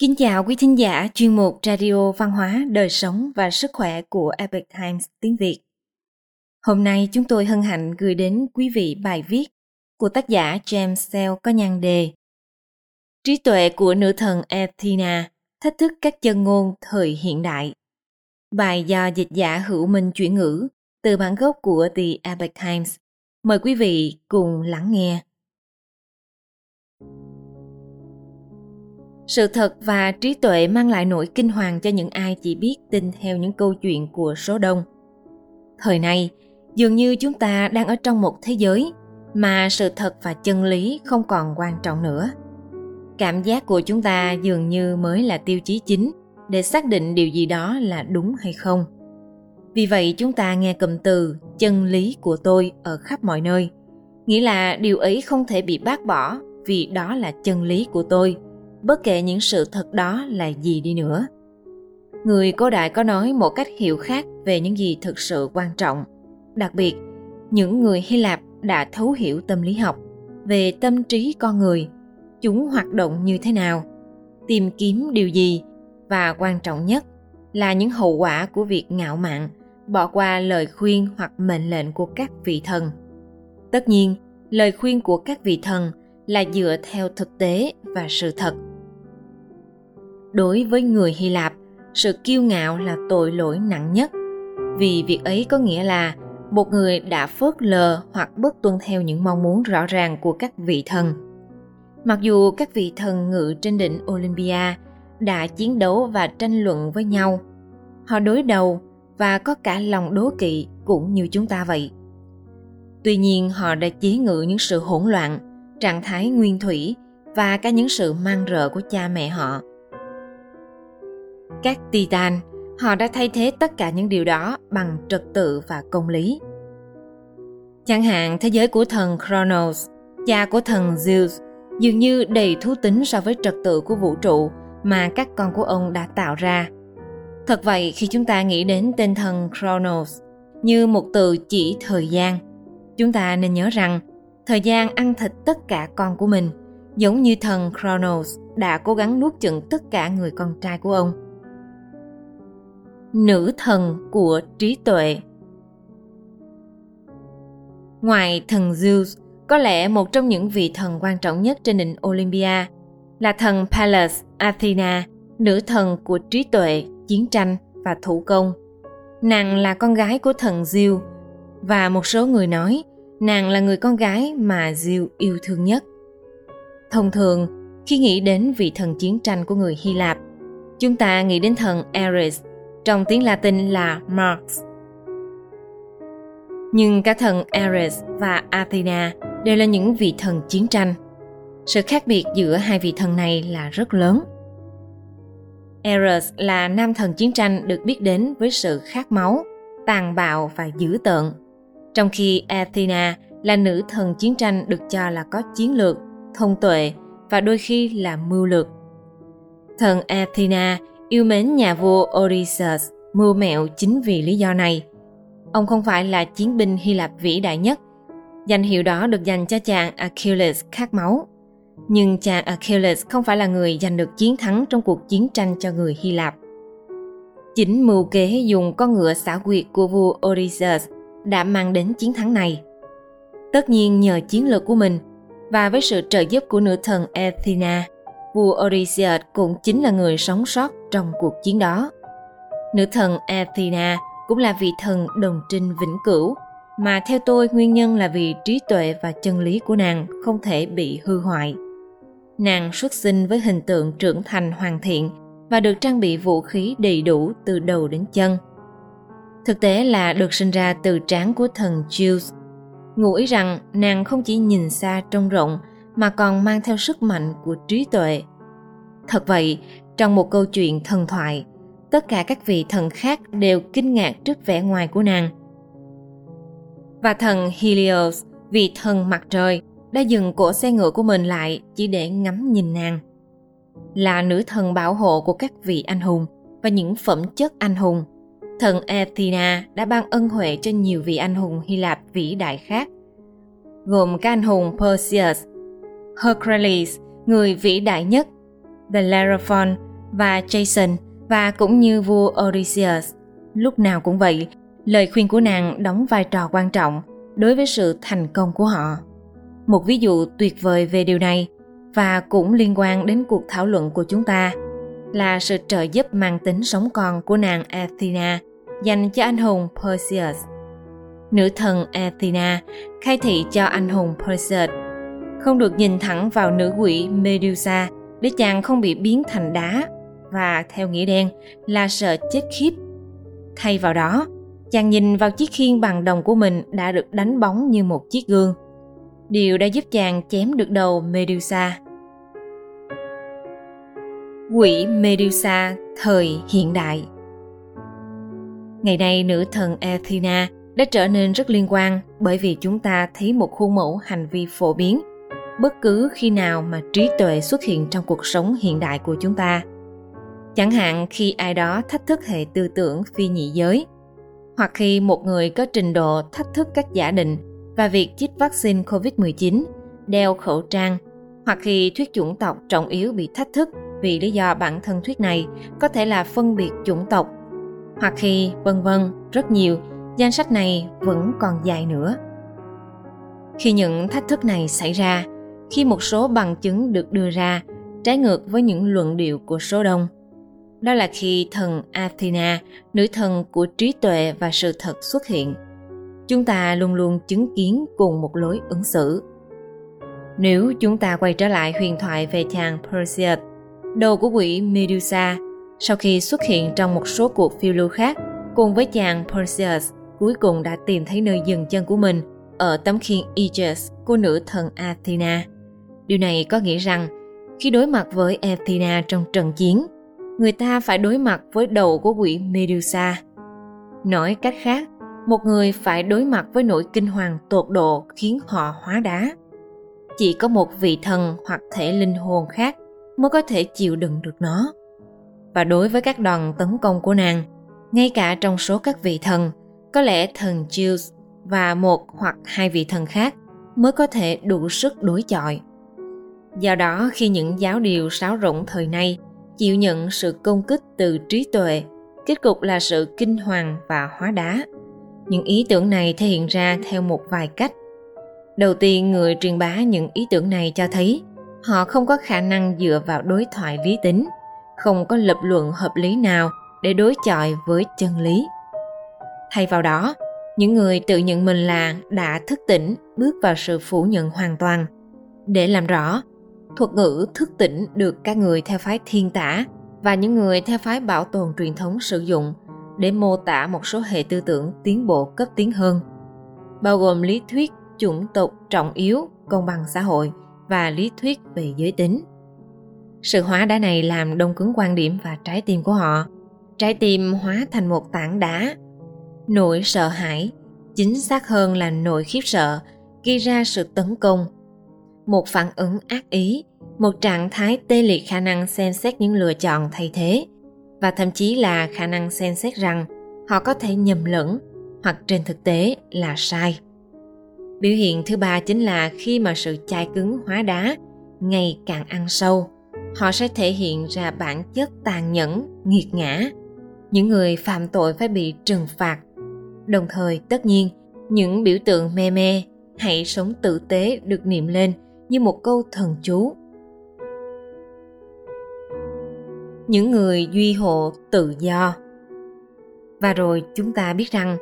Kính chào quý thính giả chuyên mục Radio Văn hóa, Đời sống và Sức khỏe của Epic Times tiếng Việt. Hôm nay chúng tôi hân hạnh gửi đến quý vị bài viết của tác giả James Sell có nhan đề Trí tuệ của nữ thần Athena thách thức các chân ngôn thời hiện đại. Bài do dịch giả hữu minh chuyển ngữ từ bản gốc của The Epic Times. Mời quý vị cùng lắng nghe. Sự thật và trí tuệ mang lại nỗi kinh hoàng cho những ai chỉ biết tin theo những câu chuyện của số đông. Thời này, dường như chúng ta đang ở trong một thế giới mà sự thật và chân lý không còn quan trọng nữa. Cảm giác của chúng ta dường như mới là tiêu chí chính để xác định điều gì đó là đúng hay không. Vì vậy chúng ta nghe cụm từ chân lý của tôi ở khắp mọi nơi, nghĩa là điều ấy không thể bị bác bỏ vì đó là chân lý của tôi – bất kể những sự thật đó là gì đi nữa. Người cổ đại có nói một cách hiểu khác về những gì thực sự quan trọng. Đặc biệt, những người hy lạp đã thấu hiểu tâm lý học về tâm trí con người. Chúng hoạt động như thế nào, tìm kiếm điều gì và quan trọng nhất là những hậu quả của việc ngạo mạn, bỏ qua lời khuyên hoặc mệnh lệnh của các vị thần. Tất nhiên, lời khuyên của các vị thần là dựa theo thực tế và sự thật đối với người hy lạp, sự kiêu ngạo là tội lỗi nặng nhất. Vì việc ấy có nghĩa là một người đã phớt lờ hoặc bất tuân theo những mong muốn rõ ràng của các vị thần. Mặc dù các vị thần ngự trên đỉnh olympia đã chiến đấu và tranh luận với nhau, họ đối đầu và có cả lòng đố kỵ cũng như chúng ta vậy. Tuy nhiên, họ đã chế ngự những sự hỗn loạn, trạng thái nguyên thủy và cả những sự mang rợ của cha mẹ họ các Titan, họ đã thay thế tất cả những điều đó bằng trật tự và công lý. Chẳng hạn thế giới của thần Kronos, cha của thần Zeus, dường như đầy thú tính so với trật tự của vũ trụ mà các con của ông đã tạo ra. Thật vậy khi chúng ta nghĩ đến tên thần Kronos như một từ chỉ thời gian, chúng ta nên nhớ rằng thời gian ăn thịt tất cả con của mình, giống như thần Kronos đã cố gắng nuốt chửng tất cả người con trai của ông nữ thần của trí tuệ ngoài thần zeus có lẽ một trong những vị thần quan trọng nhất trên đỉnh olympia là thần pallas athena nữ thần của trí tuệ chiến tranh và thủ công nàng là con gái của thần Zeus và một số người nói nàng là người con gái mà Zeus yêu thương nhất. Thông thường, khi nghĩ đến vị thần chiến tranh của người Hy Lạp, chúng ta nghĩ đến thần Ares trong tiếng Latin là Mars. Nhưng cả thần Ares và Athena đều là những vị thần chiến tranh. Sự khác biệt giữa hai vị thần này là rất lớn. Ares là nam thần chiến tranh được biết đến với sự khát máu, tàn bạo và dữ tợn, trong khi Athena là nữ thần chiến tranh được cho là có chiến lược, thông tuệ và đôi khi là mưu lược. Thần Athena yêu mến nhà vua Odysseus mưu mẹo chính vì lý do này. Ông không phải là chiến binh Hy Lạp vĩ đại nhất. Danh hiệu đó được dành cho chàng Achilles khát máu. Nhưng chàng Achilles không phải là người giành được chiến thắng trong cuộc chiến tranh cho người Hy Lạp. Chính mưu kế dùng con ngựa xảo quyệt của vua Odysseus đã mang đến chiến thắng này. Tất nhiên nhờ chiến lược của mình và với sự trợ giúp của nữ thần Athena, vua Odysseus cũng chính là người sống sót trong cuộc chiến đó. Nữ thần Athena cũng là vị thần đồng trinh vĩnh cửu, mà theo tôi nguyên nhân là vì trí tuệ và chân lý của nàng không thể bị hư hoại. Nàng xuất sinh với hình tượng trưởng thành hoàn thiện và được trang bị vũ khí đầy đủ từ đầu đến chân. Thực tế là được sinh ra từ trán của thần Zeus. Ngụ ý rằng nàng không chỉ nhìn xa trông rộng mà còn mang theo sức mạnh của trí tuệ. Thật vậy, trong một câu chuyện thần thoại, tất cả các vị thần khác đều kinh ngạc trước vẻ ngoài của nàng. Và thần Helios, vị thần mặt trời, đã dừng cổ xe ngựa của mình lại chỉ để ngắm nhìn nàng. Là nữ thần bảo hộ của các vị anh hùng và những phẩm chất anh hùng, thần Athena đã ban ân huệ cho nhiều vị anh hùng Hy Lạp vĩ đại khác, gồm các anh hùng Perseus, Hercules, người vĩ đại nhất, Bellerophon, và Jason và cũng như vua Odysseus. Lúc nào cũng vậy, lời khuyên của nàng đóng vai trò quan trọng đối với sự thành công của họ. Một ví dụ tuyệt vời về điều này và cũng liên quan đến cuộc thảo luận của chúng ta là sự trợ giúp mang tính sống còn của nàng Athena dành cho anh hùng Perseus. Nữ thần Athena khai thị cho anh hùng Perseus không được nhìn thẳng vào nữ quỷ Medusa để chàng không bị biến thành đá và theo nghĩa đen là sợ chết khiếp. Thay vào đó, chàng nhìn vào chiếc khiên bằng đồng của mình đã được đánh bóng như một chiếc gương. Điều đã giúp chàng chém được đầu Medusa. Quỷ Medusa thời hiện đại Ngày nay nữ thần Athena đã trở nên rất liên quan bởi vì chúng ta thấy một khuôn mẫu hành vi phổ biến bất cứ khi nào mà trí tuệ xuất hiện trong cuộc sống hiện đại của chúng ta chẳng hạn khi ai đó thách thức hệ tư tưởng phi nhị giới hoặc khi một người có trình độ thách thức các giả định và việc chích vaccine COVID-19, đeo khẩu trang, hoặc khi thuyết chủng tộc trọng yếu bị thách thức vì lý do bản thân thuyết này có thể là phân biệt chủng tộc, hoặc khi vân vân rất nhiều, danh sách này vẫn còn dài nữa. Khi những thách thức này xảy ra, khi một số bằng chứng được đưa ra trái ngược với những luận điệu của số đông đó là khi thần athena nữ thần của trí tuệ và sự thật xuất hiện chúng ta luôn luôn chứng kiến cùng một lối ứng xử nếu chúng ta quay trở lại huyền thoại về chàng perseus đầu của quỷ medusa sau khi xuất hiện trong một số cuộc phiêu lưu khác cùng với chàng perseus cuối cùng đã tìm thấy nơi dừng chân của mình ở tấm khiên Aegis của nữ thần Athena. Điều này có nghĩa rằng khi đối mặt với Athena trong trận chiến, người ta phải đối mặt với đầu của quỷ Medusa. Nói cách khác, một người phải đối mặt với nỗi kinh hoàng tột độ khiến họ hóa đá. Chỉ có một vị thần hoặc thể linh hồn khác mới có thể chịu đựng được nó. Và đối với các đoàn tấn công của nàng, ngay cả trong số các vị thần, có lẽ thần Zeus và một hoặc hai vị thần khác mới có thể đủ sức đối chọi. Do đó khi những giáo điều sáo rỗng thời nay chịu nhận sự công kích từ trí tuệ, kết cục là sự kinh hoàng và hóa đá. Những ý tưởng này thể hiện ra theo một vài cách. Đầu tiên, người truyền bá những ý tưởng này cho thấy họ không có khả năng dựa vào đối thoại lý tính, không có lập luận hợp lý nào để đối chọi với chân lý. Thay vào đó, những người tự nhận mình là đã thức tỉnh bước vào sự phủ nhận hoàn toàn. Để làm rõ, thuật ngữ thức tỉnh được các người theo phái thiên tả và những người theo phái bảo tồn truyền thống sử dụng để mô tả một số hệ tư tưởng tiến bộ cấp tiến hơn, bao gồm lý thuyết chủng tộc trọng yếu, công bằng xã hội và lý thuyết về giới tính. Sự hóa đá này làm đông cứng quan điểm và trái tim của họ. Trái tim hóa thành một tảng đá. Nỗi sợ hãi, chính xác hơn là nỗi khiếp sợ, gây ra sự tấn công một phản ứng ác ý, một trạng thái tê liệt khả năng xem xét những lựa chọn thay thế. Và thậm chí là khả năng xem xét rằng họ có thể nhầm lẫn hoặc trên thực tế là sai. Biểu hiện thứ ba chính là khi mà sự chai cứng hóa đá ngày càng ăn sâu, họ sẽ thể hiện ra bản chất tàn nhẫn, nghiệt ngã. Những người phạm tội phải bị trừng phạt. Đồng thời, tất nhiên, những biểu tượng mê mê hãy sống tử tế được niệm lên như một câu thần chú. Những người duy hộ tự do. Và rồi chúng ta biết rằng,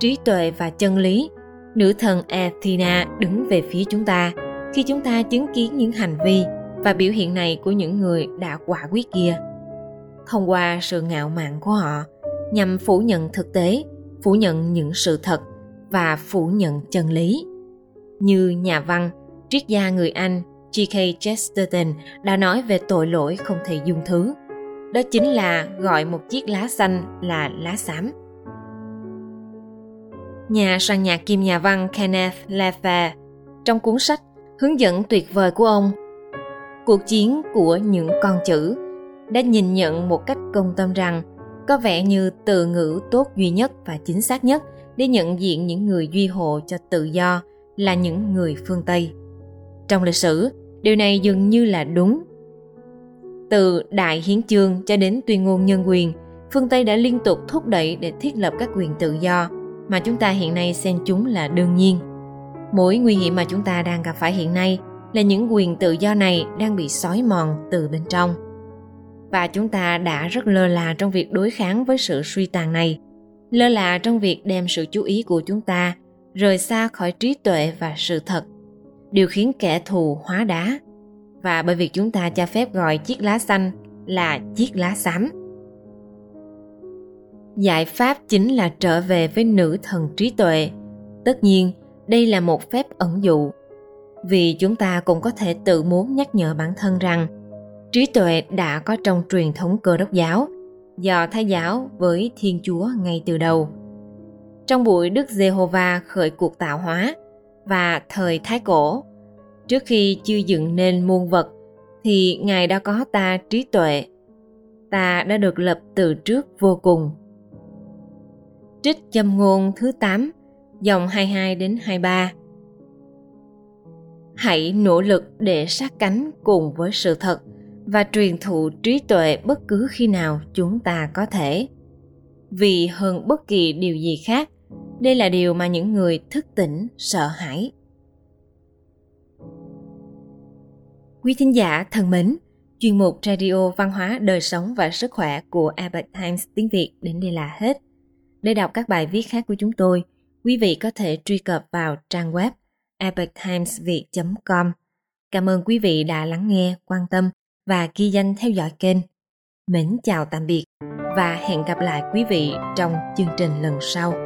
trí tuệ và chân lý, nữ thần athena đứng về phía chúng ta khi chúng ta chứng kiến những hành vi và biểu hiện này của những người đã quả quyết kia. Thông qua sự ngạo mạn của họ, nhằm phủ nhận thực tế, phủ nhận những sự thật và phủ nhận chân lý. Như nhà văn triết gia người Anh G.K. Chesterton đã nói về tội lỗi không thể dung thứ. Đó chính là gọi một chiếc lá xanh là lá xám. Nhà soạn nhạc kim nhà văn Kenneth Lefebvre trong cuốn sách hướng dẫn tuyệt vời của ông, Cuộc chiến của những con chữ, đã nhìn nhận một cách công tâm rằng có vẻ như từ ngữ tốt duy nhất và chính xác nhất để nhận diện những người duy hộ cho tự do là những người phương Tây. Trong lịch sử, điều này dường như là đúng. Từ Đại Hiến chương cho đến tuyên ngôn nhân quyền, phương Tây đã liên tục thúc đẩy để thiết lập các quyền tự do mà chúng ta hiện nay xem chúng là đương nhiên. Mối nguy hiểm mà chúng ta đang gặp phải hiện nay là những quyền tự do này đang bị xói mòn từ bên trong. Và chúng ta đã rất lơ là trong việc đối kháng với sự suy tàn này, lơ là trong việc đem sự chú ý của chúng ta rời xa khỏi trí tuệ và sự thật, điều khiến kẻ thù hóa đá. Và bởi vì chúng ta cho phép gọi chiếc lá xanh là chiếc lá xám. Giải pháp chính là trở về với nữ thần trí tuệ. Tất nhiên, đây là một phép ẩn dụ vì chúng ta cũng có thể tự muốn nhắc nhở bản thân rằng trí tuệ đã có trong truyền thống cơ đốc giáo do thái giáo với thiên chúa ngay từ đầu trong buổi đức giê-hô-va khởi cuộc tạo hóa và thời thái cổ. Trước khi chưa dựng nên muôn vật, thì ngài đã có ta trí tuệ. Ta đã được lập từ trước vô cùng. Trích châm ngôn thứ 8 dòng 22 đến 23 hãy nỗ lực để sát cánh cùng với sự thật và truyền thụ trí tuệ bất cứ khi nào chúng ta có thể. Vì hơn bất kỳ điều gì khác đây là điều mà những người thức tỉnh sợ hãi quý thính giả thân mến chuyên mục radio văn hóa đời sống và sức khỏe của Epoch Times tiếng Việt đến đây là hết để đọc các bài viết khác của chúng tôi quý vị có thể truy cập vào trang web epochtimesviet.com. Cảm ơn quý vị đã lắng nghe, quan tâm và ghi danh theo dõi kênh. Mến chào tạm biệt và hẹn gặp lại quý vị trong chương trình lần sau.